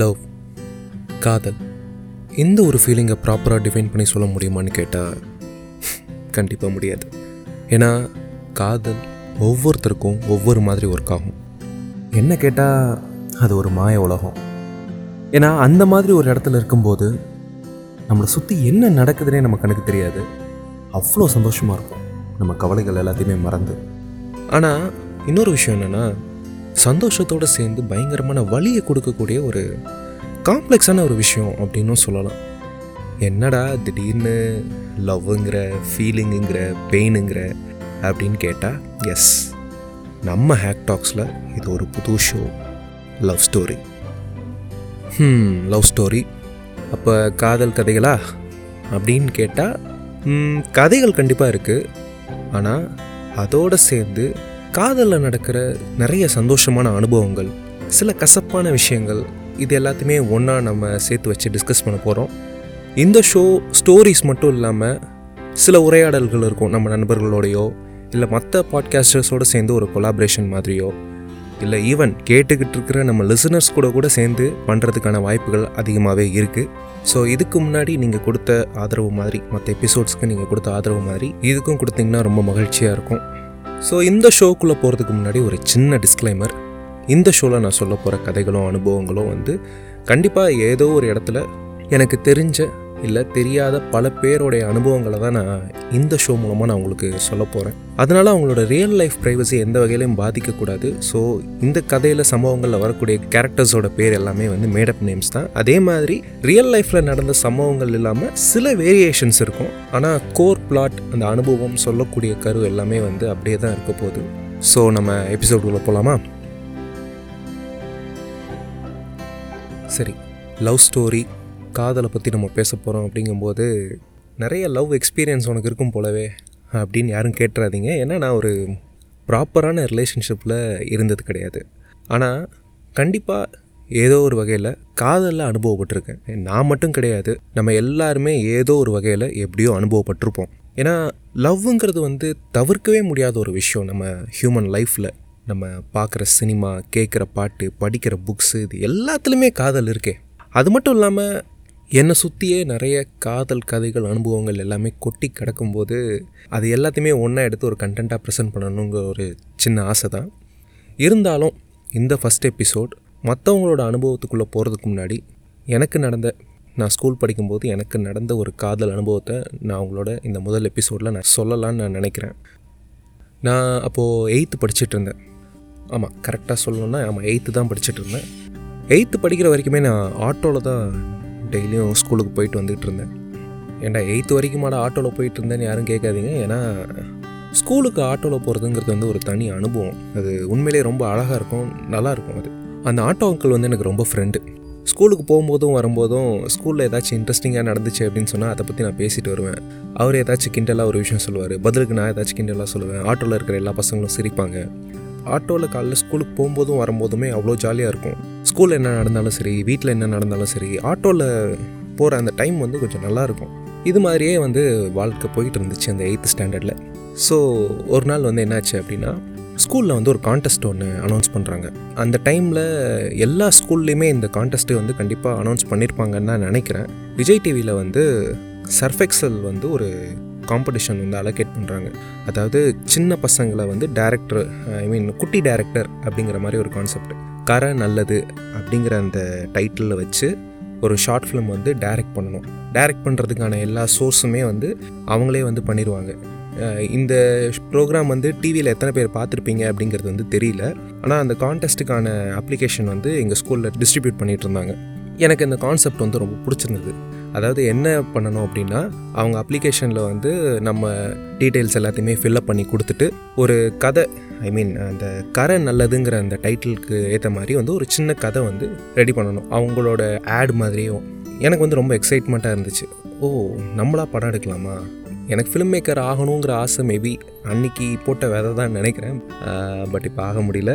Love காதல் இந்த ஒரு ஃபீலிங்கை ப்ராப்பராக டிஃபைன் பண்ணி சொல்ல முடியுமான்னு கேட்டால் கண்டிப்பாக முடியாது. ஏன்னா காதல் ஒவ்வொருத்தருக்கும் ஒவ்வொரு மாதிரி ஒர்க் ஆகும். என்ன கேட்டால் அது ஒரு மாய உலகம். ஏன்னா அந்த மாதிரி ஒரு இடத்துல இருக்கும்போது நம்மளை சுற்றி என்ன நடக்குதுன்னே நம்ம கணக்கு தெரியாது. அவ்வளோ சந்தோஷமாக இருக்கும். நம்ம கவலைகள் எல்லாத்தையுமே மறந்து. ஆனால் இன்னொரு விஷயம் என்னென்னா சந்தோஷத்தோடு சேர்ந்து பயங்கரமான வலியை கொடுக்கக்கூடிய ஒரு காம்ப்ளெக்ஸான ஒரு விஷயம் அப்படின்னும் சொல்லலாம். என்னடா திடீர்னு லவ்ங்கிற ஃபீலிங்குங்கிற பெயினுங்கிற அப்படின்னு கேட்டால் எஸ் நம்ம ஹேக்டாக்ஸில் இது ஒரு புது ஷோ லவ் ஸ்டோரி ம் லவ் ஸ்டோரி அப்போ காதல் கதைகளா? அப்படின்னு கேட்டால் கதைகள் கண்டிப்பாக இருக்குது ஆனால் அதோடு சேர்ந்து காதலில் நடக்கிற நிறைய சந்தோஷமான அனுபவங்கள் சில கசப்பான விஷயங்கள் இது எல்லாத்தையுமே ஒன்றா நம்ம சேர்த்து வச்சு டிஸ்கஸ் பண்ண போகிறோம் இந்த ஷோ ஸ்டோரிஸ் மட்டும் இல்லாமல் சில உரையாடல்கள் இருக்கும் நம்ம நண்பர்களோடையோ இல்லை மற்ற பாட்காஸ்டர்ஸோடு சேர்ந்து ஒரு கொலாபரேஷன் மாதிரியோ இல்லை ஈவன் கேட்டுக்கிட்டு இருக்கிற நம்ம லிசனர்ஸ் கூட கூட சேர்ந்து பண்ணுறதுக்கான வாய்ப்புகள் அதிகமாகவே இருக்குது ஸோ இதுக்கு முன்னாடி நீங்கள் கொடுத்த ஆதரவு மாதிரி மற்ற எபிசோட்ஸ்க்கு நீங்கள் கொடுத்த ஆதரவு மாதிரி இதுக்கும் கொடுத்தீங்கன்னா ரொம்ப மகிழ்ச்சியாக இருக்கும். ஸோ இந்த ஷோக்குள்ளே போகிறதுக்கு முன்னாடி ஒரு சின்ன டிஸ்க்ளைமர் இந்த ஷோவில் நான் சொல்ல போகிற கதைகளும் அனுபவங்களும் வந்து கண்டிப்பாக ஏதோ ஒரு இடத்துல எனக்கு தெரிஞ்ச இல்லை தெரியாத பல பேருடைய அனுபவங்களை தான் நான் இந்த ஷோ மூலமாக நான் உங்களுக்கு சொல்ல போகிறேன் அதனால் அவங்களோட ரியல் லைஃப் ப்ரைவசி எந்த வகையிலையும் பாதிக்கக்கூடாது. ஸோ இந்த கதையில் சம்பவங்களில் வரக்கூடிய கேரக்டர்ஸோட பேர் எல்லாமே வந்து மேடப் நேம்ஸ் தான். அதே மாதிரி ரியல் லைஃப்பில் நடந்த சம்பவங்கள் இல்லாமல் சில வேரியேஷன்ஸ் இருக்கும். ஆனால் கோர் பிளாட் அந்த அனுபவம் சொல்லக்கூடிய கரு எல்லாமே வந்து அப்படியே தான் இருக்க போகுது. ஸோ நம்ம எபிசோடுக்குள்ளே போகலாமா சரி. லவ் ஸ்டோரி காதலை பற்றி நம்ம பேச போகிறோம் அப்படிங்கும்போது நிறைய லவ் எக்ஸ்பீரியன்ஸ் உனக்கு இருக்கும் போலவே அப்படின்னு யாரும் கேட்டுறாதீங்க. ஏன்னா நான் ஒரு ப்ராப்பரான ரிலேஷன்ஷிப்பில் இருந்தது கிடையாது. ஆனால் கண்டிப்பாக ஏதோ ஒரு வகையில் காதலில் அனுபவப்பட்டிருக்கேன். நான் மட்டும் கிடையாது நம்ம எல்லாருமே ஏதோ ஒரு வகையில் எப்படியோ அனுபவப்பட்டிருப்போம். ஏன்னா லவ்ங்கிறது வந்து தவிர்க்கவே முடியாத ஒரு விஷயம் நம்ம ஹியூமன் லைஃப்பில் நம்ம பார்க்குற சினிமா கேட்குற பாட்டு படிக்கிற புக்ஸு இது எல்லாத்துலேயுமே காதல் இருக்கே. அது மட்டும் இல்லாமல் என்னை சுற்றியே நிறைய காதல் கதைகள் அனுபவங்கள் எல்லாமே கொட்டி கிடக்கும்போது அது எல்லாத்தையுமே ஒன்றா எடுத்து ஒரு கண்டென்ட்டாக ப்ரெசென்ட் பண்ணணுங்கிற ஒரு சின்ன ஆசை தான் இருந்தாலும் இந்த ஃபஸ்ட் எபிசோட் மற்றவங்களோட அனுபவத்துக்குள்ளே போகிறதுக்கு முன்னாடி எனக்கு நடந்த நான் ஸ்கூல் படிக்கும்போது எனக்கு நடந்த ஒரு காதல் அனுபவத்தை நான் அவங்களோட இந்த முதல் எபிசோடில் நான் சொல்லலான்னு நான் நினைக்கிறேன். நான் அப்போது எயித்து படிச்சுட்டு இருந்தேன். ஆமாம் கரெக்டாக சொல்லணுன்னா ஆமாம் எயித்து தான் படிச்சுட்டு இருந்தேன். எயித்து படிக்கிற வரைக்குமே நான் ஆட்டோவில் தான் டெய்லியும் ஸ்கூலுக்கு போயிட்டு வந்துகிட்டு இருந்தேன். ஏன்டா எயித்து வரைக்குமாட ஆட்டோவில் போயிட்டு இருந்தேன்னு யாரும் கேட்காதீங்க. ஏன்னா ஸ்கூலுக்கு ஆட்டோவில் போகிறதுங்கிறது வந்து ஒரு தனி அனுபவம். அது உண்மையிலேயே ரொம்ப அழகாக இருக்கும் நல்லாயிருக்கும் அது. அந்த ஆட்டோ அங்கிள் வந்து எனக்கு ரொம்ப ஃப்ரெண்டு ஸ்கூலுக்கு போகும்போதும் வரும்போதும் ஸ்கூலில் ஏதாச்சும் இன்ட்ரெஸ்டிங்காக நடந்துச்சு அப்படின்னு சொன்னால் அதை பற்றி நான் பேசிட்டு வருவேன். அவர் ஏதாச்சும் கிண்டலாக ஒரு விஷயம் சொல்லுவார். பதிலுக்கு நான் ஏதாச்சும் கிண்டலாக சொல்லுவேன். ஆட்டோவில் இருக்கிற எல்லா பசங்களும் சிரிப்பாங்க. ஆட்டோவில் காலைல ஸ்கூலுக்கு போகும்போதும் வரும்போதுமே அவ்வளோ ஜாலியாக இருக்கும். ஸ்கூலில் என்ன நடந்தாலும் சரி வீட்டில் என்ன நடந்தாலும் சரி ஆட்டோவில் போகிற அந்த டைம் வந்து கொஞ்சம் நல்லாயிருக்கும். இது மாதிரியே வந்து வாழ்க்கை போயிட்டு இருந்துச்சு அந்த எயித்து ஸ்டாண்டர்டில். ஸோ ஒரு நாள் வந்து என்னாச்சு அப்படின்னா ஸ்கூலில் வந்து ஒரு கான்டெஸ்ட் ஒன்று அனௌன்ஸ் பண்ணுறாங்க அந்த டைமில் எல்லா ஸ்கூல்லையுமே இந்த கான்டெஸ்ட்டு வந்து கண்டிப்பாக அனௌன்ஸ் பண்ணியிருப்பாங்கன்னு நான் நினைக்கிறேன். விஜய் டிவியில் வந்து சர்ஃபெக்சல் வந்து ஒரு காம்படிஷன் வந்து அலோகேட் பண்ணுறாங்க அதாவது சின்ன பசங்களை வந்து டேரக்டர் ஐ மீன் குட்டி டேரக்டர் அப்படிங்கிற மாதிரி ஒரு கான்செப்ட் கரை நல்லது அப்படிங்கிற அந்த டைட்டிலில் வச்சு ஒரு ஷார்ட் ஃபிலிம் வந்து டைரக்ட் பண்ணணும். டைரக்ட் பண்ணுறதுக்கான எல்லா சோர்ஸுமே வந்து அவங்களே வந்து பண்ணிடுவாங்க இந்த ப்ரோக்ராம் வந்து டிவியில் எத்தனை பேர் பார்த்துருப்பீங்க அப்படிங்கிறது வந்து தெரியல. ஆனால் அந்த கான்டெஸ்ட்டுக்கான அப்ளிகேஷன் வந்து எங்கள் ஸ்கூலில் டிஸ்ட்ரிபியூட் பண்ணிகிட்டு இருந்தாங்க. எனக்கு இந்த கான்செப்ட் வந்து ரொம்ப பிடிச்சிருந்தது. அதாவது என்ன பண்ணணும் அப்படின்னா அவங்க அப்ளிகேஷனில் வந்து நம்ம டீட்டெயில்ஸ் எல்லாத்தையுமே ஃபில்லப் பண்ணி கொடுத்துட்டு ஒரு கதை ஐ மீன் அந்த கரை நல்லதுங்கிற அந்த டைட்டிலுக்கு ஏற்ற மாதிரி வந்து ஒரு சின்ன கதை வந்து ரெடி பண்ணணும். அவங்களோட ஆட் மாதிரியும் எனக்கு வந்து ரொம்ப எக்ஸைட்மெண்ட்டாக இருந்துச்சு. ஓ நம்மளா படம் எடுக்கலாமா? எனக்கு ஃபிலிம் மேக்கர் ஆகணுங்கிற ஆசை மேபி அன்னைக்கு போட்ட விதை தான் நினைக்கிறேன். பட் இப்போ ஆக முடியல.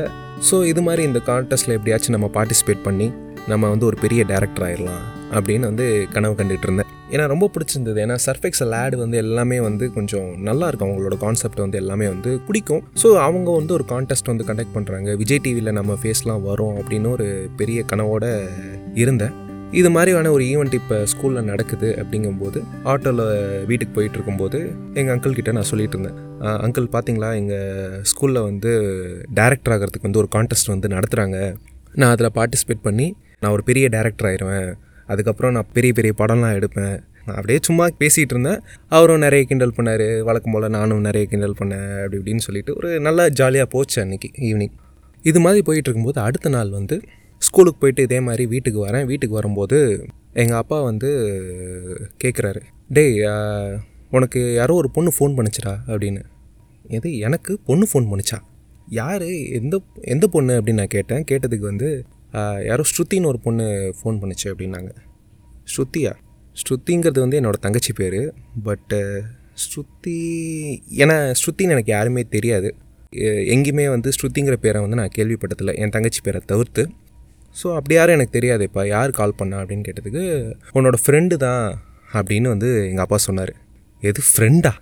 ஸோ இது மாதிரி இந்த கான்டெஸ்ட்டில் எப்படியாச்சும் நம்ம பார்ட்டிசிபேட் பண்ணி நம்ம வந்து ஒரு பெரிய டேரக்டர் ஆயிடலாம் அப்படின்னு வந்து கனவு கண்டுகிட்டு இருந்தேன். ஏன்னா ரொம்ப பிடிச்சிருந்தது. ஏன்னா சர்ஃபெக்ஸல் ஆடு வந்து எல்லாமே வந்து கொஞ்சம் நல்லா இருக்கும் அவங்களோட கான்செப்ட் வந்து எல்லாமே வந்து பிடிக்கும் ஸோ அவங்க வந்து ஒரு கான்டெஸ்ட் வந்து கண்டக்ட் பண்ணுறாங்க விஜய் டிவியில் நம்ம ஃபேஸ்லாம் வரும் அப்படின்னு ஒரு பெரிய கனவோட இருந்தேன். இது மாதிரியான ஒரு ஈவெண்ட் இப்போ ஸ்கூலில் நடக்குது அப்படிங்கும்போது ஆட்டோவில் வீட்டுக்கு போயிட்டு இருக்கும்போது எங்கள் அங்கிள் கிட்ட நான் சொல்லிட்டு இருந்தேன். அங்கிள் பார்த்தீங்களா எங்கள் ஸ்கூலில் வந்து டேரக்டர் ஆகிறதுக்கு வந்து ஒரு கான்டெஸ்ட் வந்து நடத்துகிறாங்க நான் அதில் பார்ட்டிசிபேட் பண்ணி நான் ஒரு பெரிய டேரக்டர் ஆயிடுவேன் அதுக்கப்புறம் நான் பெரிய பெரிய படம்லாம் எடுப்பேன். நான் அப்படியே சும்மா பேசிகிட்டு இருந்தேன். அவரும் நிறைய கிண்டல் பண்ணார். வழக்கம் போல் நானும் நிறைய கிண்டல் பண்ணேன் அப்படி இப்படின்னு சொல்லிட்டு ஒரு நல்லா ஜாலியாக போச்சு அன்றைக்கி ஈவினிங் இது மாதிரி போயிட்டு இருக்கும்போது அடுத்த நாள் வந்து ஸ்கூலுக்கு போயிட்டு இதே மாதிரி வீட்டுக்கு வரேன். வீட்டுக்கு வரும்போது எங்கள் அப்பா வந்து கேட்குறாரு டேய் உனக்கு யாரோ ஒரு பொண்ணு ஃபோன் பண்ணுச்சுடா அப்படின்னு. எது எனக்கு பொண்ணு ஃபோன் பண்ணுச்சா? யார்? எந்த எந்த பொண்ணு? அப்படின்னு நான் கேட்டேன். கேட்டதுக்கு வந்து யாரோ ஸ்ருத்தின்னு ஒரு பொண்ணு ஃபோன் பண்ணுச்சு அப்படின்னாங்க. ஸ்ருத்தியா ஸ்ருத்திங்கிறது வந்து என்னோடய தங்கச்சி பேர். பட்டு ஸ்ருதி ஏன்னா ஸ்ருத்தின்னு எனக்கு யாருமே தெரியாது. எங்கேயுமே வந்து ஸ்ருதிங்கிற பேரை வந்து நான் கேள்விப்பட்டதில்லை. என் தங்கச்சி பேரை தவிர்த்து. ஸோ அப்படி யாரும் எனக்கு தெரியாது. இப்போ யார் கால் பண்ணா அப்படின்னு கேட்டதுக்கு உன்னோட ஃப்ரெண்டு தான் அப்படின்னு வந்து எங்கள் அப்பா சொன்னார். எது ஃப்ரெண்டா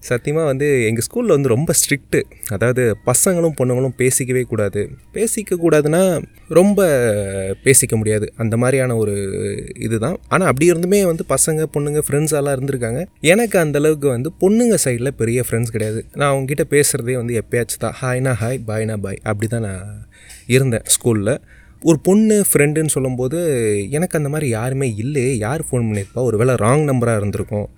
சத்தியமாக வந்து எங்கள் ஸ்கூலில் வந்து ரொம்ப ஸ்ட்ரிக்ட்டு அதாவது பசங்களும் பொண்ணுங்களும் பேசிக்கவே கூடாது. பேசிக்க கூடாதுன்னா ரொம்ப பேசிக்க முடியாது. அந்த மாதிரியான ஒரு இதுதான். ஆனால் அப்படி இருந்துமே வந்து பசங்க பொண்ணுங்க ஃப்ரெண்ட்ஸாலாம் இருந்திருக்காங்க. எனக்கு அந்தளவுக்கு வந்து பொண்ணுங்க சைடில் பெரிய ஃப்ரெண்ட்ஸ் கிடையாது. நான் அவங்ககிட்ட பேசுகிறதே வந்து எப்பயாச்சும் தான் ஹாய்னா ஹாய் பாய்னா பாய் அப்படி தான் நான் இருந்தேன் ஸ்கூலில். ஒரு பொண்ணு ஃப்ரெண்டுன்னு சொல்லும்போது எனக்கு அந்த மாதிரி யாருமே இல்லை. யார் ஃபோன் பண்ணியிருப்பா ஒரு வேளை ராங் நம்பராக இருந்திருக்கும்.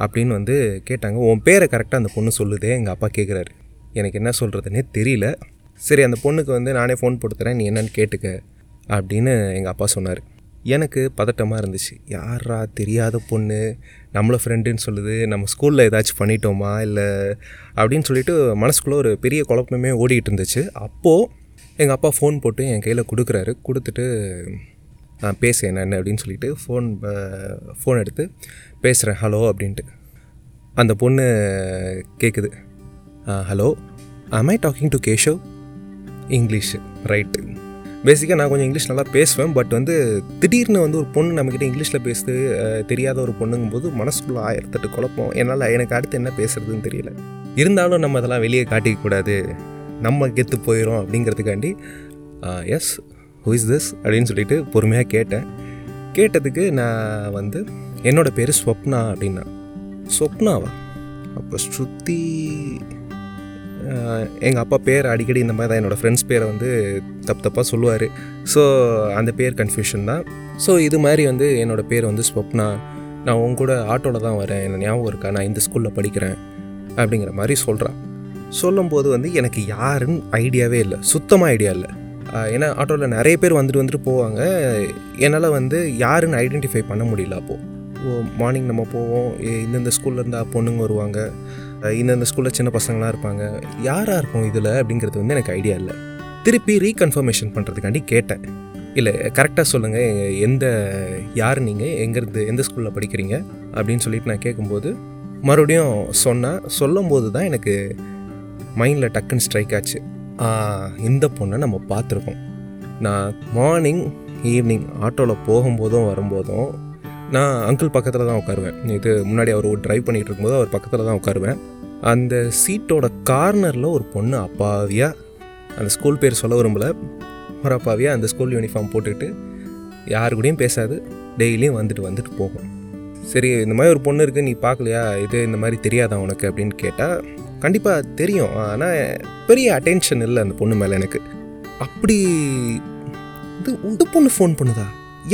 அப்படின்னு வந்து கேட்டாங்க. உன் பேரை கரெக்டாக அந்த பொண்ணு சொல்லுதே. எங்கள் அப்பா கேட்குறாரு எனக்கு என்ன சொல்கிறதுனே தெரியல. சரி அந்த பொண்ணுக்கு வந்து நானே ஃபோன் போட்டு நீ என்னன்னு கேட்டுக்க. அப்படின்னு எங்கள் அப்பா சொன்னார். எனக்கு பதட்டமாக இருந்துச்சு. யாரா தெரியாத பொண்ணு. நம்மள ஃப்ரெண்டுன்னு சொல்லுது. நம்ம ஸ்கூலில் ஏதாச்சும் பண்ணிட்டோமா? இல்லை? அப்படின்னு சொல்லிட்டு மனசுக்குள்ளே ஒரு பெரிய குழப்பமே ஓடிக்கிட்டு இருந்துச்சு. அப்போது எங்கள் அப்பா ஃபோன் போட்டு என் கையில் கொடுக்குறாரு. கொடுத்துட்டு நான் பேச என்னென்ன அப்படின்னு சொல்லிட்டு ஃபோன் ஃபோன் எடுத்து பேசுகிறேன் ஹலோ அப்படின்ட்டு. அந்த பொண்ணு கேட்குது hello I'm I talking to Keshav English right பேசிக்காக நான் கொஞ்சம் இங்கிலீஷ் நல்லா பேசுவேன் பட் வந்து திடீர்னு வந்து ஒரு பொண்ணு நம்மக்கிட்ட இங்கிலீஷில் பேசுது தெரியாத ஒரு பொண்ணுங்கும்போது மனசுக்குள்ளே ஆயிரத்தெட்டு குழப்பம். என்னால் எனக்கு அடுத்து என்ன பேசுகிறதுன்னு தெரியல. இருந்தாலும் நம்ம அதெல்லாம் வெளியே காட்டிக்கக்கூடாது நம்ம கெத்து போயிடும் அப்படிங்கிறதுக்காண்டி எஸ் ஹூ இஸ் திஸ் அப்படின்னு சொல்லிட்டு பொறுமையாக கேட்டேன். கேட்டதுக்கு நான் வந்து என்னோடய பேர் ஸ்வப்னா அப்படின்னா. ஸ்வப்னாவா? அப்போ ஸ்ருதி எங்கள் அப்பா பேர் அடிக்கடி இந்த மாதிரி தான் என்னோடய ஃப்ரெண்ட்ஸ் பேரை வந்து தப்பு தப்பாக சொல்லுவார். ஸோ அந்த பேர் கன்ஃபியூஷன் தான். ஸோ இது மாதிரி வந்து என்னோடய பேர் வந்து ஸ்வப்னா. நான் உங்கூட ஆட்டோவில் தான் வரேன். என்ன ஞாபகம் இருக்கா? நான் இந்த ஸ்கூலில் படிக்கிறேன். அப்படிங்கிற மாதிரி சொல்கிறான் சொல்லும்போது வந்து எனக்கு யாருன்னு ஐடியாவே இல்லை. சுத்தமாக ஐடியா இல்லை. ஏன்னா ஆட்டோவில் நிறைய பேர் வந்துட்டு வந்துட்டு போவாங்க. என்னால் வந்து யாருன்னு ஐடென்டிஃபை பண்ண முடியல அப்போது ஓ மார்னிங் நம்ம போவோம். எ- இந்தந்த ஸ்கூலில் இருந்தால் பொண்ணுங்க வருவாங்க. இந்தந்த ஸ்கூலில் சின்ன பசங்களாம் இருப்பாங்க. யாராக இருக்கும் இதில் அப்படிங்கிறது வந்து எனக்கு ஐடியா இல்லை. திருப்பி ரீகன்ஃபர்மேஷன் பண்ணுறதுக்காண்டி கேட்டேன். இல்லை கரெக்டாக சொல்லுங்கள் எந்த யார் நீங்கள் எங்கேருந்து எந்த ஸ்கூலில் படிக்கிறீங்க? அப்படின்னு சொல்லிட்டு நான் கேட்கும்போது மறுபடியும் சொன்னேன் சொல்லும்போது தான் எனக்கு மைண்டில் டக்குன்னு ஸ்ட்ரைக் ஆச்சு. இந்த பொண்ணை நம்ம பார்த்துருக்கோம். நான் மார்னிங் ஈவினிங் ஆட்டோவில் போகும்போதும் வரும்போதும் நான் அங்கிள் பக்கத்தில் தான் உட்காருவேன். இது முன்னாடி அவர் ட்ரைவ் பண்ணிகிட்டு இருக்கும்போது அவர் பக்கத்தில் தான் உட்காருவேன். அந்த சீட்டோட கார்னரில் ஒரு பொண்ணு அப்பாவியாக அந்த ஸ்கூல் பேர் சொல்ல விரும்பல ஒரு அப்பாவியாக அந்த ஸ்கூல் யூனிஃபார்ம் போட்டுக்கிட்டு யாரு கூடயும் பேசாது டெய்லியும் வந்துட்டு வந்துட்டு போகும். சரி இந்த மாதிரி ஒரு பொண்ணு இருக்குது நீ பார்க்கலையா? இது இந்த மாதிரி தெரியாதா உனக்கு? அப்படின்னு கேட்டால் கண்டிப்பாக தெரியும். ஆனால் பெரிய அட்டென்ஷன் இல்லை அந்த பொண்ணு மேலே எனக்கு. அப்படி இது இந்த பொண்ணு ஃபோன் பண்ணுதா?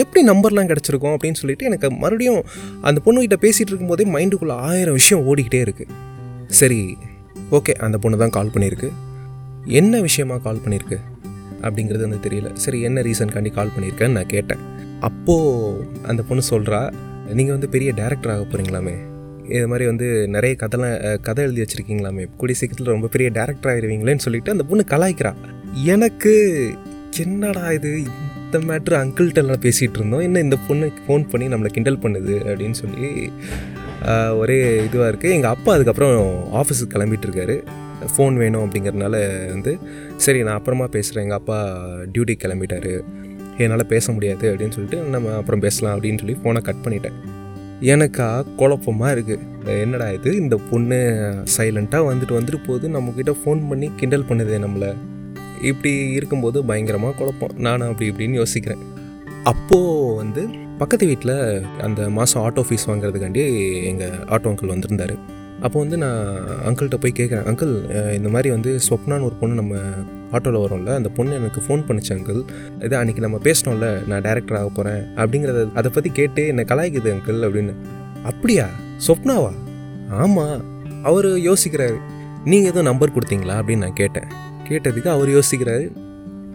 எப்படி நம்பர்லாம் கிடச்சிருக்கும் அப்படின்னு சொல்லிட்டு எனக்கு மறுபடியும் அந்த பொண்ணுக்கிட்ட பேசிகிட்டு இருக்கும்போதே மைண்டுக்குள்ளே ஆயிரம் விஷயம் ஓடிக்கிட்டே இருக்குது சரி ஓகே அந்த பொண்ணு தான் கால் பண்ணியிருக்கு. என்ன விஷயமா கால் பண்ணியிருக்கு? அப்படிங்கிறது வந்து தெரியல. சரி என்ன ரீசன்காண்டி கால் பண்ணியிருக்கேன்னு நான் கேட்டேன். அப்போது அந்த பொண்ணு சொல்கிறா நீங்கள் வந்து பெரிய டேரக்டர் ஆக போகிறீங்களாமே இது மாதிரி வந்து நிறைய கதைலாம் கதை எழுதி வச்சுருக்கீங்களாமே. கூடிய சீக்கிரத்தில் ரொம்ப பெரிய டேரக்டர் ஆகிடுவீங்களேன்னு சொல்லிட்டு அந்த பொண்ணு கலாய்க்கிறா. எனக்கு என்னடா இது இந்த மேட்ரு அங்கிள்கிட்ட எல்லாம் பேசிகிட்டு இருந்தோம். என்ன இந்த பொண்ணுக்கு ஃபோன் பண்ணி நம்மளை கிண்டல் பண்ணுது அப்படின்னு சொல்லி ஒரே இதுவாக இருக்குது எங்கள் அப்பா அதுக்கப்புறம் ஆஃபீஸுக்கு கிளம்பிட்டுருக்காரு ஃபோன் வேணும் அப்படிங்கிறதுனால வந்து சரி நான் அப்புறமா பேசுகிறேன் எங்கள் அப்பா டியூட்டி கிளம்பிட்டாரு. என்னால் பேச முடியாது அப்படின்னு சொல்லிட்டு நம்ம அப்புறம் பேசலாம் அப்படின்னு சொல்லி ஃபோனை கட் பண்ணிட்டேன். எனக்கா குழப்பமாக இருக்குது என்னடா இது? இந்த பொண்ணு சைலண்ட்டாக வந்துட்டு வந்துட்டு போகுது. நம்மக்கிட்ட ஃபோன் பண்ணி கிண்டல் பண்ணுதே நம்மளை. இப்படி இருக்கும்போது பயங்கரமாக குழப்பம். நானும் அப்படி இப்படின்னு யோசிக்கிறேன். அப்போது வந்து பக்கத்து வீட்டில் அந்த மாதம் ஆட்டோ ஃபீஸ் வாங்குறதுக்காண்டி எங்கள் ஆட்டோ அங்கிள் வந்திருந்தார். அப்போ வந்து நான் அங்கிள்கிட்ட போய் கேட்குறேன் அங்கிள் இந்த மாதிரி வந்து ஸ்வப்னான்னு ஒரு பொண்ணு நம்ம ஆட்டோவில் வரும்ல அந்த பொண்ணு எனக்கு ஃபோன் பண்ணிச்சு அங்கிள் இது அன்றைக்கி நம்ம பேசினோம்ல நான் டேரக்டர் ஆக போகிறேன் அப்படிங்கிறத அதை பற்றி கேட்டு என்னை கலாய்க்குது அங்கிள் அப்படின்னு. அப்படியா? சொப்னாவா? ஆமாம் அவர் யோசிக்கிறாரு நீங்கள் எதுவும் நம்பர் கொடுத்தீங்களா? அப்படின்னு நான் கேட்டேன். கேட்டதுக்கு அவர் யோசிக்கிறாரு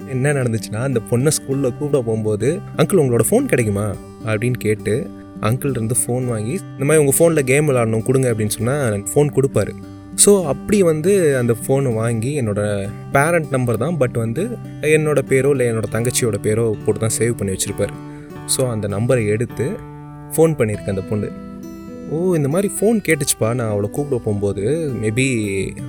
என்ன நடந்துச்சுன்னா அந்த பொண்ணை ஸ்கூலில் கூப்பிட போகும்போது அங்கிள் உங்களோட ஃபோன் கிடைக்குமா? அப்படின்னு கேட்டு அங்கிள் இருந்து ஃபோன் வாங்கி இந்த மாதிரி உங்கள் ஃபோனில் கேம் விளாடணும் கொடுங்க அப்படின்னு சொன்னால் ஃபோன் கொடுப்பாரு. ஸோ அப்படி வந்து அந்த ஃபோனை வாங்கி என்னோடய பேரண்ட் நம்பர் தான் பட் வந்து என்னோடய பேரோ இல்லை என்னோட தங்கச்சியோட பேரோ போட்டு தான் சேவ் பண்ணி வச்சுருப்பார். ஸோ அந்த நம்பரை எடுத்து ஃபோன் பண்ணியிருக்கேன் அந்த பொண்ணு. ஓ இந்த மாதிரி ஃபோன் கேட்டுச்சுப்பா நான் அவளை கூப்பிட போகும்போது மேபி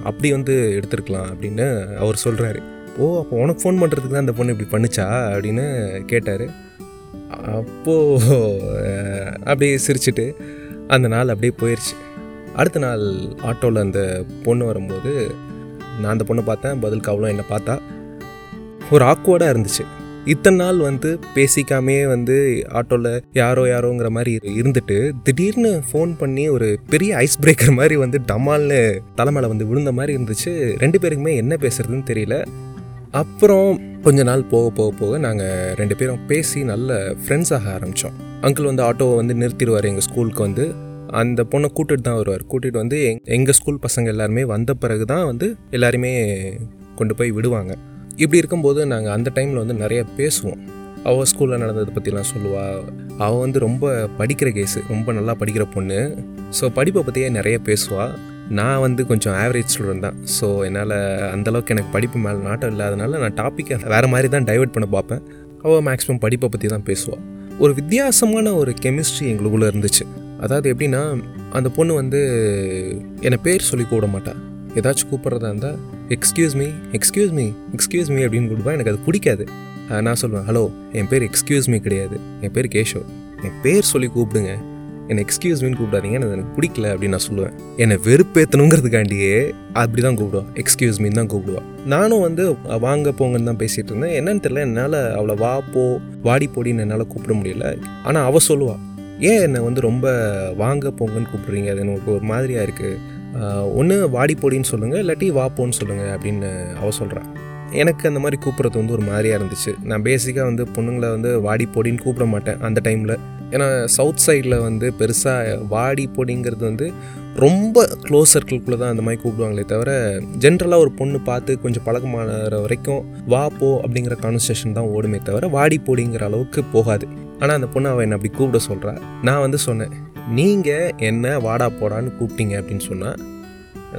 அப்படி வந்து எடுத்திருக்கலாம் அப்படின்னு அவர் சொல்கிறாரு ஓ அப்போ உனக்கு ஃபோன் பண்ணுறதுக்கு தான் அந்த பொண்ணு இப்படி பண்ணிச்சா அப்படின்னு கேட்டார். அப்போது அப்படியே சிரிச்சிட்டு அந்த நாள் அப்படியே போயிடுச்சு அடுத்த நாள் ஆட்டோவில் அந்த பொண்ணு வரும்போது நான் அந்த பொண்ணை பார்த்தேன். பதிலுக்கு அவளும் என்னை பார்த்தா ஒரு ஆக்வர்டாக இருந்துச்சு. இத்தனை நாள் வந்து பேசிக்காமே வந்து ஆட்டோவில் யாரோ யாரோங்கிற மாதிரி இருந்துட்டு திடீர்னு ஃபோன் பண்ணி ஒரு பெரிய ஐஸ் பிரேக்கர் மாதிரி வந்து டமால்னு தலைமையில் வந்து விழுந்த மாதிரி இருந்துச்சு. ரெண்டு பேருக்குமே என்ன பேசுறதுன்னு தெரியல. அப்புறம் கொஞ்ச நாள் போக போக போக நாங்கள் ரெண்டு பேரும் பேசி நல்ல ஃப்ரெண்ட்ஸ் ஆக ஆரம்பித்தோம் அங்கிள் வந்து ஆட்டோவை வந்து நிறுத்திடுவார் எங்கள் ஸ்கூலுக்கு வந்து. அந்த பொண்ணை கூட்டிட்டு தான் வருவார். கூட்டிகிட்டு வந்து எங் எங்கள் ஸ்கூல் பசங்க எல்லாருமே வந்த பிறகு தான் வந்து எல்லாருமே கொண்டு போய் விடுவாங்க. இப்படி இருக்கும்போது நாங்கள் அந்த டைமில் வந்து நிறைய பேசுவோம். அவள் ஸ்கூலில் நடந்ததை பற்றிலாம் சொல்லுவாள் அவள் வந்து ரொம்ப படிக்கிற கேஸு ரொம்ப நல்லா படிக்கிற பொண்ணு. ஸோ படிப்பை பற்றியே நிறைய பேசுவாள் நான் வந்து கொஞ்சம் ஆவரேஜ் ஸ்டூடெண்ட் தான். ஸோ என்னால் அந்தளவுக்கு எனக்கு படிப்பு மேலே நாட்டம் இல்லாதனால நான் டாப்பிக்கை வேறு மாதிரி தான் டைவர்ட் பண்ண பார்ப்பேன். அவள் மேக்ஸிமம் படிப்பை பற்றி தான் பேசுவாள் ஒரு வித்தியாசமான ஒரு கெமிஸ்ட்ரி எங்களுக்குள்ளே இருந்துச்சு. அதாவது எப்படின்னா அந்த பொண்ணு வந்து என்னை பேர் சொல்லி கூப்பிட மாட்டா. ஏதாச்சும் கூப்பிட்றதா இருந்தால் excuse me excuse me excuse me அப்படின்னு கூப்பிடுவா. எனக்கு அது பிடிக்காது. நான் சொல்லுவேன் ஹலோ என் பேர் எக்ஸ்கியூஸ் மீ கிடையாது. என் பேர் கேஷவ். என் பேர் சொல்லி கூப்பிடுங்க. என்னை எக்ஸ்கியூஸ் மீன்னு கூப்பிடாதீங்க. எனக்கு எனக்கு பிடிக்கல அப்படின்னு நான் சொல்லுவேன். என்னை வெறுப்பேற்றணுங்கிறதுக்காண்டியே அப்படி தான் கூப்பிடுவா. எக்ஸ்கியூஸ் மீன் தான் கூப்பிடுவா. நானும் வந்து வாங்க போங்கன்னு தான் பேசிகிட்டு இருந்தேன். என்னன்னு தெரியல. என்னால் அவளை வா போ வாடி போடின்னு என்னால் கூப்பிட முடியல. ஆனால் அவள் சொல்லுவாள் ஏன் என்னை வந்து ரொம்ப வாங்க போங்கன்னு கூப்பிட்றீங்க? அது எனக்கு ஒரு மாதிரியாக இருக்குது ஒன்று வாடி போடின்னு சொல்லுங்கள் இல்லாட்டி வா போன்னு சொல்லுங்கள் அப்படின்னு அவள் சொல்கிறான் எனக்கு அந்த மாதிரி கூப்பிட்றது வந்து ஒரு மாதிரியாக இருந்துச்சு. நான் பேசிக்காக வந்து பொண்ணுங்களை வந்து வாடி போடின்னு கூப்பிட மாட்டேன் அந்த டைமில் ஏன்னா சவுத் சைடில் வந்து பெருசாக வாடி பொடிங்கிறது வந்து ரொம்ப க்ளோஸ் சர்க்கிள்குள்ளே தான் அந்த மாதிரி கூப்பிடுவாங்களே தவிர ஜென்ரலாக ஒரு பொண்ணு பார்த்து கொஞ்சம் பழக்கமான வரைக்கும் வா போ அப்படிங்கிற கான்வர்சேஷன் தான் ஓடுமே தவிர வாடி போடிங்கிற அளவுக்கு போகாது. ஆனால் அந்த பொண்ணு அவன் என்னை அப்படி கூப்பிட சொல்கிறா நான் வந்து சொன்னேன் நீங்கள் என்ன வாடா போடான்னு கூப்பிட்டீங்க? அப்படின்னு சொன்னால்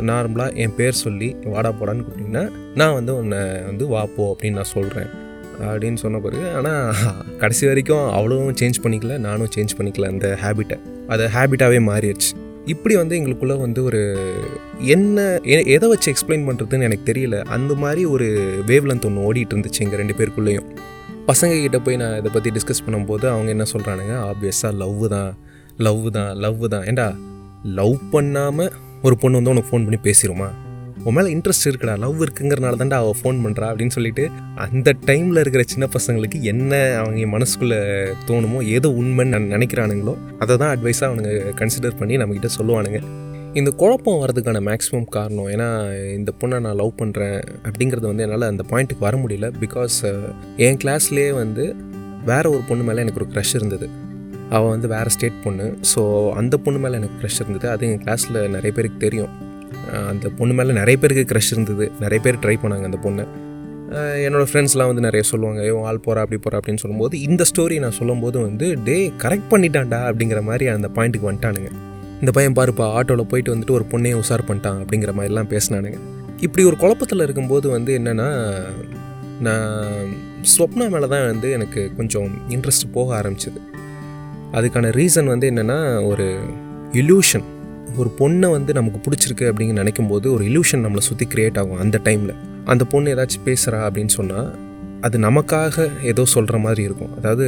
நார்மலாக என் பேர் சொல்லி வாடா போடான்னு கூப்பிட்டிங்கன்னா நான் வந்து உன்னை வந்து வாப்போ அப்படின்னு நான் சொல்கிறேன் அப்படின்னு சொன்ன பிறகு ஆனால் கடைசி வரைக்கும் அவளும் சேஞ்ச் பண்ணிக்கல நானும் சேஞ்ச் பண்ணிக்கல அந்த ஹேபிட்டை அது ஹேபிட்டாகவே மாறிடுச்சு. இப்படி வந்து எங்களுக்குள்ளே வந்து ஒரு என்ன எதை வச்சு எக்ஸ்பிளைன் பண்ணுறதுன்னு எனக்கு தெரியல. அந்த மாதிரி ஒரு வேவ்லன் ஒன்று ஓடிட்டு இருந்துச்சு எங்கள் ரெண்டு பேருக்குள்ளேயும். பசங்க கிட்ட போய் நான் இதை பற்றி டிஸ்கஸ் பண்ணும்போது அவங்க என்ன சொல்கிறானுங்க ஆப்வியஸாக லவ் தான். லவ் தான். லவ் தான். ஏண்டா லவ் பண்ணாமல் ஒரு பொண்ணு வந்து உனக்கு ஃபோன் பண்ணி பேசிடுமா உன் மேலே இன்ட்ரெஸ்ட் இருக்குடா. லவ் இருக்குங்கிறனால தான்டா அவள் ஃபோன் பண்ணுறா அப்படின்னு சொல்லிட்டு அந்த டைமில் இருக்கிற சின்ன பசங்களுக்கு என்ன அவங்க மனசுக்குள்ளே தோணுமோ ஏதோ உண்மைன்னு நினைக்கிறானுங்களோ அதை தான் அட்வைஸாக அவனுங்க கன்சிடர் பண்ணி நம்மக்கிட்ட சொல்லுவானுங்க. இந்த குழப்பம் வரதுக்கான மேக்ஸிமம் காரணம் ஏன்னா இந்த பொண்ணை நான் லவ் பண்ணுறேன் அப்படிங்கிறது வந்து என்னால் அந்த பாயிண்ட்டுக்கு வர முடியல பிகாஸ் என் கிளாஸ்லேயே வந்து வேற ஒரு பொண்ணு மேலே எனக்கு ஒரு க்ரஷ் இருந்தது. அவள் வந்து வேறு ஸ்டேட் பொண்ணு. ஸோ அந்த பொண்ணு மேலே எனக்கு க்ரஷ் இருந்தது. அது எங்கள் கிளாஸில் நிறைய பேருக்கு தெரியும். அந்த பொண்ணு மேலே நிறைய பேருக்கு க்ரஷ் இருந்தது. நிறைய பேர் ட்ரை பண்ணாங்க அந்த பொண்ணை. என்னோடய ஃப்ரெண்ட்ஸ்லாம் வந்து நிறைய சொல்லுவாங்க ஐயோ ஆள் போகிறா அப்படி போகிறா அப்படின்னு சொல்லும்போது இந்த ஸ்டோரி நான் சொல்லும்போது வந்து டே கரெக்ட் பண்ணிட்டான்டா அப்படிங்கிற மாதிரி அந்த பாயிண்ட்டுக்கு வந்துட்டானுங்க. இந்த பையன் பாருப்பா ஆட்டோவில் போயிட்டு வந்துட்டு ஒரு பொண்ணையும் உசார் பண்ணிட்டான் அப்படிங்கிற மாதிரிலாம் பேசினானுங்க. இப்படி ஒரு குழப்பத்தில் இருக்கும்போது வந்து என்னென்னா நான் ஸ்வப்னா மேலே தான் வந்து எனக்கு கொஞ்சம் இன்ட்ரெஸ்ட் போக ஆரம்பிச்சது. அதுக்கான ரீசன் வந்து என்னென்னா ஒரு இல்யூஷன் ஒரு பொண்ணை வந்து நமக்கு பிடிச்சிருக்கு அப்படின்னு நினைக்கும் போது ஒரு இல்யூஷன் நம்மளை சுற்றி க்ரியேட் ஆகும் அந்த டைமில் அந்த பொண்ணு ஏதாச்சும் பேசுகிறா அப்படின்னு சொன்னால் அது நமக்காக ஏதோ சொல்கிற மாதிரி இருக்கும். அதாவது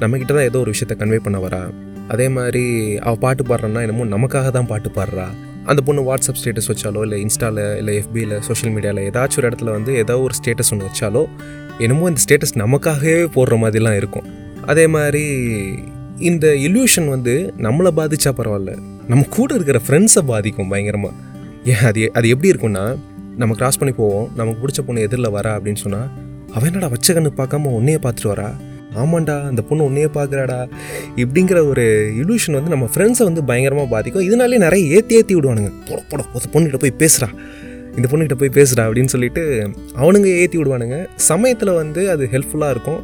நம்மக்கிட்ட தான் ஏதோ ஒரு விஷயத்த கன்வே பண்ண வரா. அதே மாதிரி அவள் பாட்டு பாடுறன்னா என்னமோ நமக்காக தான் பாட்டு பாடுறா. அந்த பொண்ணு வாட்ஸ்அப் ஸ்டேட்டஸ் வச்சாலோ இல்லை இன்ஸ்டாவில் இல்லை எஃபியில் சோஷியல் மீடியாவில் ஏதாச்சும் ஒரு இடத்துல வந்து ஏதோ ஒரு ஸ்டேட்டஸ் ஒன்று வச்சாலோ என்னமோ இந்த ஸ்டேட்டஸ் நமக்காகவே போடுற மாதிரிலாம் இருக்கும். அதே மாதிரி இந்த இல்யூஷன் வந்து நம்மளை பாதிச்சா பரவாயில்ல. நம்ம கூட இருக்கிற ஃப்ரெண்ட்ஸை பாதிக்கும் பயங்கரமாக ஏன் அது அது எப்படி இருக்கும்னா நம்ம கிராஸ் பண்ணி போவோம் நமக்கு பிடிச்ச பொண்ணு எதிரில் வரா அப்படின்னு சொன்னால் அவன் என்னடா வச்ச கண்ணு பார்க்காம உன்னையே பார்த்துட்டு வரா? ஆமாண்டா அந்த பொண்ணு உன்னையே பார்க்குறாடா. இப்படிங்கிற ஒரு இலூஷன் வந்து நம்ம ஃப்ரெண்ட்ஸை வந்து பயங்கரமாக பாதிக்கும். இதனாலே நிறைய ஏற்றி ஏற்றி விடுவானுங்க. போட போட ஒரு பொண்ணுகிட்ட போய் பேசுகிறா இந்த பொண்ணுகிட்ட போய் பேசுகிறா அப்படின்னு சொல்லிட்டு அவனுங்க ஏற்றி விடுவானுங்க. சமயத்தில் வந்து அது ஹெல்ப்ஃபுல்லாக இருக்கும்.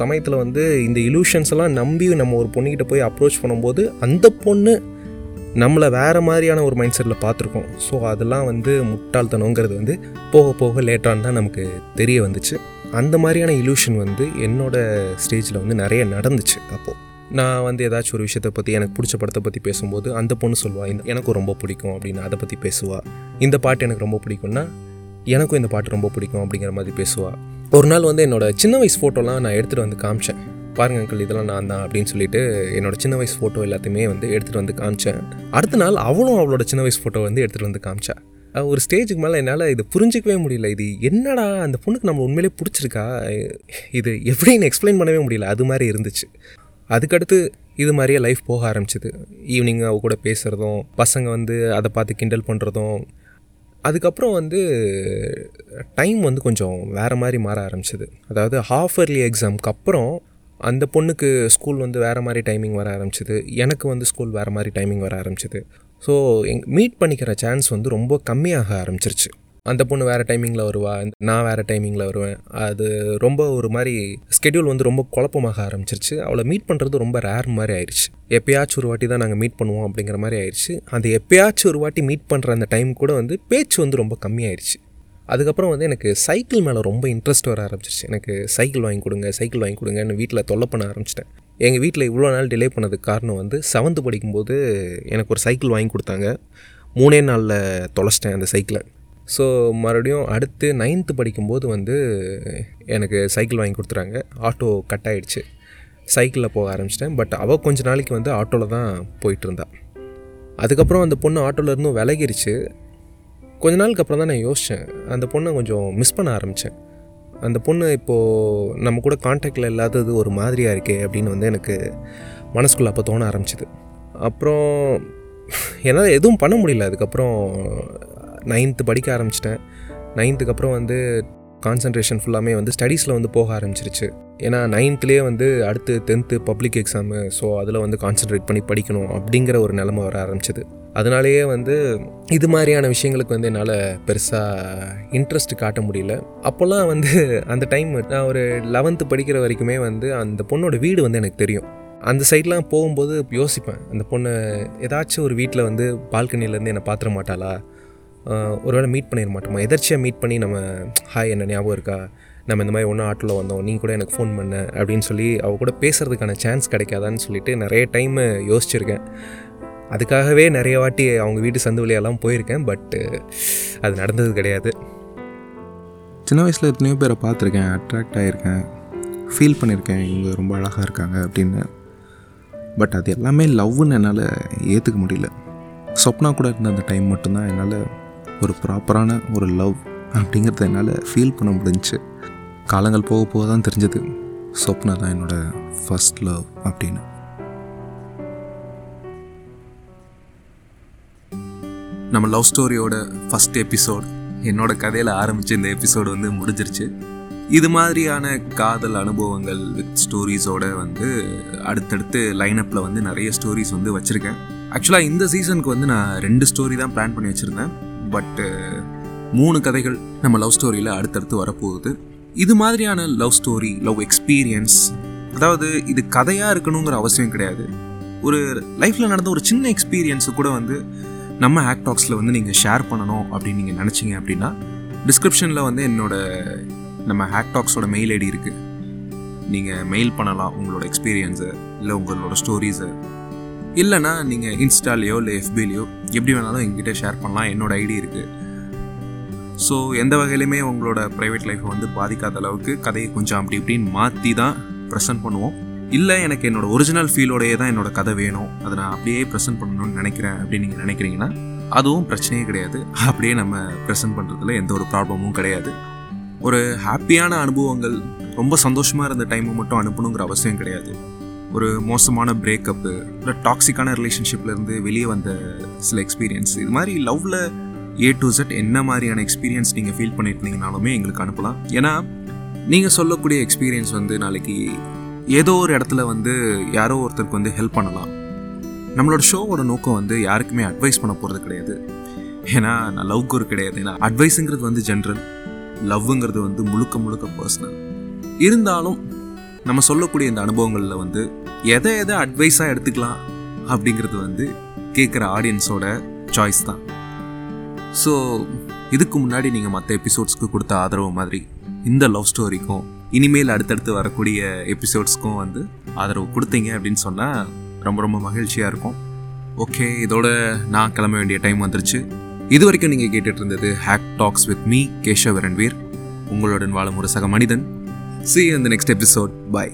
சமயத்தில் வந்து இந்த இலூஷன்ஸ் எல்லாம் நம்பி நம்ம ஒரு பொண்ணுக்கிட்ட போய் அப்ரோச் பண்ணும்போது அந்த பொண்ணு நம்மளை வேறு மாதிரியான ஒரு மைண்ட் செட்டில் பார்த்துருக்கோம். ஸோ அதெல்லாம் வந்து முட்டாள்தனங்கிறது வந்து போக போக லேட்டான்னு தான் நமக்கு தெரிய வந்துச்சு. அந்த மாதிரியான இலூஷன் வந்து என்னோட ஸ்டேஜில் வந்து நிறைய நடந்துச்சு அப்போது நான் வந்து ஏதாச்சும் ஒரு விஷயத்தை பற்றி எனக்கு பிடிச்ச படத்தை பற்றி பேசும்போது அந்த பொண்ணு சொல்லுவா இந்த எனக்கும் ரொம்ப பிடிக்கும் அப்படின்னு அதை பற்றி பேசுவா. இந்த பாட்டு எனக்கு ரொம்ப பிடிக்கும்னா எனக்கும் இந்த பாட்டு ரொம்ப பிடிக்கும் அப்படிங்கிற மாதிரி பேசுவா. ஒரு நாள் வந்து என்னோட சின்ன வயசு ஃபோட்டோலாம் நான் எடுத்துகிட்டு வந்து காமிச்சேன். பாருங்க அங்கிள் இதெல்லாம் நான் தான் அப்படின்னு சொல்லிட்டு என்னோட சின்ன வயசு ஃபோட்டோ எல்லாத்தையுமே வந்து எடுத்துகிட்டு வந்து காமிச்சேன். அடுத்த நாள் அவளும் அவளோட சின்ன வயசு ஃபோட்டோ வந்து எடுத்துகிட்டு வந்து காமிச்சா. ஒரு ஸ்டேஜுக்கு மேலே என்னால் இது புரிஞ்சிக்கவே முடியல. இது என்னடா அந்த பொண்ணுக்கு நம்ம உண்மையிலே பிடிச்சிருக்கா? இது எப்படின்னு எக்ஸ்பிளைன் பண்ணவே முடியல. அது மாதிரி இருந்துச்சு. அதுக்கடுத்து இது மாதிரியே லைஃப் போக ஆரம்பிச்சிது. ஈவினிங் அவ கூட பேசுகிறதும் பசங்க வந்து அதை பார்த்து கிண்டல் பண்ணுறதும் அதுக்கப்புறம் வந்து டைம் வந்து கொஞ்சம் வேறு மாதிரி மாற ஆரம்பிச்சிது. அதாவது ஹாஃப் இயர்லி எக்ஸாமுக்கு அப்புறம் அந்த பொண்ணுக்கு ஸ்கூல் வந்து வேறு மாதிரி டைமிங் வர ஆரம்பிச்சிது. எனக்கு வந்து ஸ்கூல் வேறு மாதிரி டைமிங் வர ஆரம்பிச்சிது. ஸோ எங் மீட் பண்ணிக்கிற சான்ஸ் வந்து ரொம்ப கம்மியாக ஆரம்பிச்சிருச்சு. அந்த பொண்ணு வேறு டைமிங்கில் வருவா நான் வேறு டைமிங்கில் வருவேன். அது ரொம்ப ஒரு மாதிரி ஸ்கெடியூல் வந்து ரொம்ப குழப்பமாக ஆரம்பிச்சிருச்சு. அவளை மீட் பண்ணுறது ரொம்ப ரேர் மாதிரி ஆயிடுச்சு எப்பயாச்சும் ஒரு வாட்டி தான் நாங்கள் மீட் பண்ணுவோம் அப்படிங்கிற மாதிரி ஆயிடுச்சு அந்த எப்பயாச்சும் ஒரு வாட்டி மீட் பண்ணுற அந்த டைம் கூட வந்து பேச்சு வந்து ரொம்ப கம்மியாயிடுச்சு அதுக்கப்புறம் வந்து எனக்கு சைக்கிள் மேலே ரொம்ப இன்ட்ரெஸ்ட் வர ஆரம்பிச்சிருச்சு. எனக்கு சைக்கிள் வாங்கி கொடுங்க சைக்கிள் வாங்கி கொடுங்கன்னு வீட்டில் தொல்லை பண்ண ஆரம்பிச்சிட்டேன். எங்கள் வீட்டில் இவ்வளோ நாள் டிலே பண்ணதுக்கு காரணம் வந்து செவன்த்து படிக்கும்போது எனக்கு ஒரு சைக்கிள் வாங்கி கொடுத்தாங்க. மூணே நாளில் தொலைச்சிட்டேன் அந்த சைக்கிளை ஸோ மறுபடியும் அடுத்து நைன்த்து படிக்கும்போது வந்து எனக்கு சைக்கிள் வாங்கி கொடுத்துறாங்க ஆட்டோ கட் ஆகிடுச்சு சைக்கிளில் போக ஆரம்பிச்சிட்டேன். பட் அவள் கொஞ்ச நாளைக்கு வந்து ஆட்டோவில் தான் போயிட்டுருந்தா அதுக்கப்புறம் அந்த பொண்ணு ஆட்டோவிலேருந்தும் விலகிருச்சு. கொஞ்ச நாளுக்கு அப்புறம் தான் நான் யோசித்தேன் அந்த பொண்ணை கொஞ்சம் மிஸ் பண்ண ஆரம்பித்தேன் அந்த பொண்ணு இப்போது நம்ம கூட காண்டாக்டில் இல்லாதது ஒரு மாதிரியாக இருக்கே அப்படின்னு வந்து எனக்கு மனசுக்குள்ளே அப்போ தோண ஆரம்பிச்சிது. அப்புறம் என்னால் எதுவும் பண்ண முடியல. அதுக்கப்புறம் நைன்த்து படிக்க ஆரம்பிச்சிட்டேன். நைன்த்துக்கு அப்புறம் வந்து கான்சன்ட்ரேஷன் ஃபுல்லாமே வந்து ஸ்டடீஸில் வந்து போக ஆரம்பிச்சிருச்சு. ஏன்னா நைன்த்துலேயே வந்து அடுத்து டென்த்து பப்ளிக் எக்ஸாமு ஸோ அதில் வந்து கான்சென்ட்ரேட் பண்ணி படிக்கணும் அப்படிங்கிற ஒரு நிலமை வர ஆரம்பிச்சது. அதனாலேயே வந்து இது மாதிரியான விஷயங்களுக்கு வந்து என்னால் பெருசாக இன்ட்ரெஸ்ட் காட்ட முடியல. அப்போல்லாம் வந்து அந்த டைம் நான் ஒரு லெவன்த்து படிக்கிற வரைக்குமே வந்து அந்த பொண்ணோட வீடு வந்து எனக்கு தெரியும். அந்த சைட்லாம் போகும்போது யோசிப்பேன் அந்த பொண்ணு ஏதாச்சும் ஒரு வீட்டில் வந்து பால்கனிலேருந்து என்னை பார்த்துட மாட்டாளா? ஒருவேளை மீட் பண்ணிட மாட்டோமா? எதர்ச்சியாக மீட் பண்ணி நம்ம ஹாய் என்ன ஞாபகம் இருக்கா? நம்ம இந்த மாதிரி ஒன்றா ஆட்டோவில் வந்தோம். நீ கூட எனக்கு ஃபோன் பண்ண. அப்படின்னு சொல்லி அவ கூட பேசுகிறதுக்கான சான்ஸ் கிடைக்காதான்னு சொல்லிட்டு நிறைய டைம் யோசிச்சிருக்கேன். அதுக்காகவே நிறைய வாட்டி அவங்க வீட்டு சந்து வழியெல்லாம் போயிருக்கேன். பட்டு அது நடந்தது கிடையாது. சின்ன வயசில் எத்தனையோ பேரை பார்த்துருக்கேன். அட்ராக்ட் ஆகியிருக்கேன் ஃபீல் பண்ணியிருக்கேன் இவங்க ரொம்ப அழகாக இருக்காங்க அப்படின்னு. பட் அது எல்லாமே லவ்னு என்னால் ஏற்றுக்க முடியல. சொப்னா கூட இருந்த அந்த டைம் மட்டும்தான் என்னால் ஒரு ப்ராப்பரான ஒரு லவ் அப்படிங்கிறத என்னால் ஃபீல் பண்ண முடிஞ்சுச்சு. காலங்கள் போக போக தான் தெரிஞ்சது. சொப்னா தான் என்னோடய ஃபஸ்ட் லவ் அப்படின்னு. நம்ம லவ் ஸ்டோரியோட ஃபஸ்ட் எபிசோட் என்னோட கதையில் ஆரம்பித்த இந்த எபிசோடு வந்து முடிஞ்சிருச்சு. இது மாதிரியான காதல் அனுபவங்கள் வித் ஸ்டோரிஸோட வந்து அடுத்தடுத்து லைனப்பில் வந்து நிறைய ஸ்டோரிஸ் வந்து வச்சுருக்கேன். ஆக்சுவலாக இந்த சீசனுக்கு வந்து நான் ரெண்டு ஸ்டோரி தான் பிளான் பண்ணி வச்சுருந்தேன். பட்டு uh, மூணு கதைகள் நம்ம லவ் ஸ்டோரியில் அடுத்தடுத்து வரப்போகுது. இது மாதிரியான லவ் ஸ்டோரி லவ் எக்ஸ்பீரியன்ஸ் அதாவது இது கதையாக இருக்கணுங்கிற அவசியம் கிடையாது. ஒரு லைஃப்பில் நடந்த ஒரு சின்ன எக்ஸ்பீரியன்ஸு கூட வந்து நம்ம ஆக்டாக்ஸில் வந்து நீங்கள் ஷேர் பண்ணணும் அப்படின்னு நீங்கள் நினச்சிங்க அப்படின்னா டிஸ்கிரிப்ஷனில் வந்து என்னோடய நம்ம ஹேக்டாக்ஸோட மெயில் ஐடி இருக்குது நீங்கள் மெயில் பண்ணலாம் உங்களோட எக்ஸ்பீரியன்ஸை இல்லை உங்களோட ஸ்டோரிஸை இல்லைனா நீங்கள் இன்ஸ்டாலேயோ இல்லை எஃபிலேயோ எப்படி வேணாலும் எங்கிட்ட ஷேர் பண்ணலாம். என்னோட ஐடி இருக்குது ஸோ எந்த வகையிலுமே உங்களோட ப்ரைவேட் லைஃப்பை வந்து பாதிக்காத அளவுக்கு கதையை கொஞ்சம் அப்படி இப்படின்னு மாற்றி தான் ப்ரெசென்ட் பண்ணுவோம். இல்லை எனக்கு என்னோடய ஒரிஜினல் ஃபீலோடையே தான் என்னோட கதை வேணும். அதை நான் அப்படியே ப்ரெசென்ட் பண்ணணும்னு நினைக்கிறேன் அப்படின்னு நீங்கள் நினைக்கிறீங்கன்னா அதுவும் பிரச்சனையே கிடையாது. அப்படியே நம்ம ப்ரெசென்ட் பண்ணுறதுல எந்த ஒரு ப்ராப்ளமும் கிடையாது. ஒரு ஹாப்பியான அனுபவங்கள் ரொம்ப சந்தோஷமாக இருந்த டைமை மட்டும் அனுப்பணுங்கிற அவசியம் கிடையாது. ஒரு மோசமான பிரேக்கப்பு இல்லை டாக்ஸிக்கான ரிலேஷன்ஷிப்லேருந்து வெளியே வந்த சில எக்ஸ்பீரியன்ஸ் இது மாதிரி லவ்வில் ஏ டு செட் என்ன மாதிரியான எக்ஸ்பீரியன்ஸ் நீங்கள் ஃபீல் பண்ணியிருந்தீங்கனாலுமே எங்களுக்கு அனுப்பலாம். ஏன்னா நீங்கள் சொல்லக்கூடிய எக்ஸ்பீரியன்ஸ் வந்து நாளைக்கு ஏதோ ஒரு இடத்துல வந்து யாரோ ஒருத்தருக்கு வந்து ஹெல்ப் பண்ணலாம். நம்மளோட ஷோவோட நோக்கம் வந்து யாருக்குமே அட்வைஸ் பண்ண போகிறது கிடையாது. ஏன்னா நான் லவ் குரு கிடையாது. ஏன்னா அட்வைஸுங்கிறது வந்து ஜென்ரல் லவ்ங்கிறது வந்து முழுக்க முழுக்க பர்சனல் இருந்தாலும் நம்ம சொல்லக்கூடிய இந்த அனுபவங்களில் வந்து எதை எதை அட்வைஸாக எடுத்துக்கலாம் அப்படிங்கிறது வந்து கேட்குற ஆடியன்ஸோட சாய்ஸ் தான். ஸோ இதுக்கு முன்னாடி நீங்கள் மற்ற எபிசோட்ஸ்க்கு கொடுத்த ஆதரவு மாதிரி இந்த லவ் ஸ்டோரிக்கும் இனிமேல் அடுத்தடுத்து வரக்கூடிய எபிசோட்ஸ்க்கும் வந்து ஆதரவு கொடுத்தீங்க அப்படின்னு சொன்னால் ரொம்ப ரொம்ப மகிழ்ச்சியாக இருக்கும். ஓகே இதோட நான் கிளம்ப வேண்டிய டைம் வந்துருச்சு. இது வரைக்கும் நீங்கள் கேட்டுட்டு இருந்தது hack talks with me Keshav Ranveer. உங்களுடன் வாழும் ஒரு சக மனிதன். சி இந்த நெக்ஸ்ட் எபிசோட் பாய்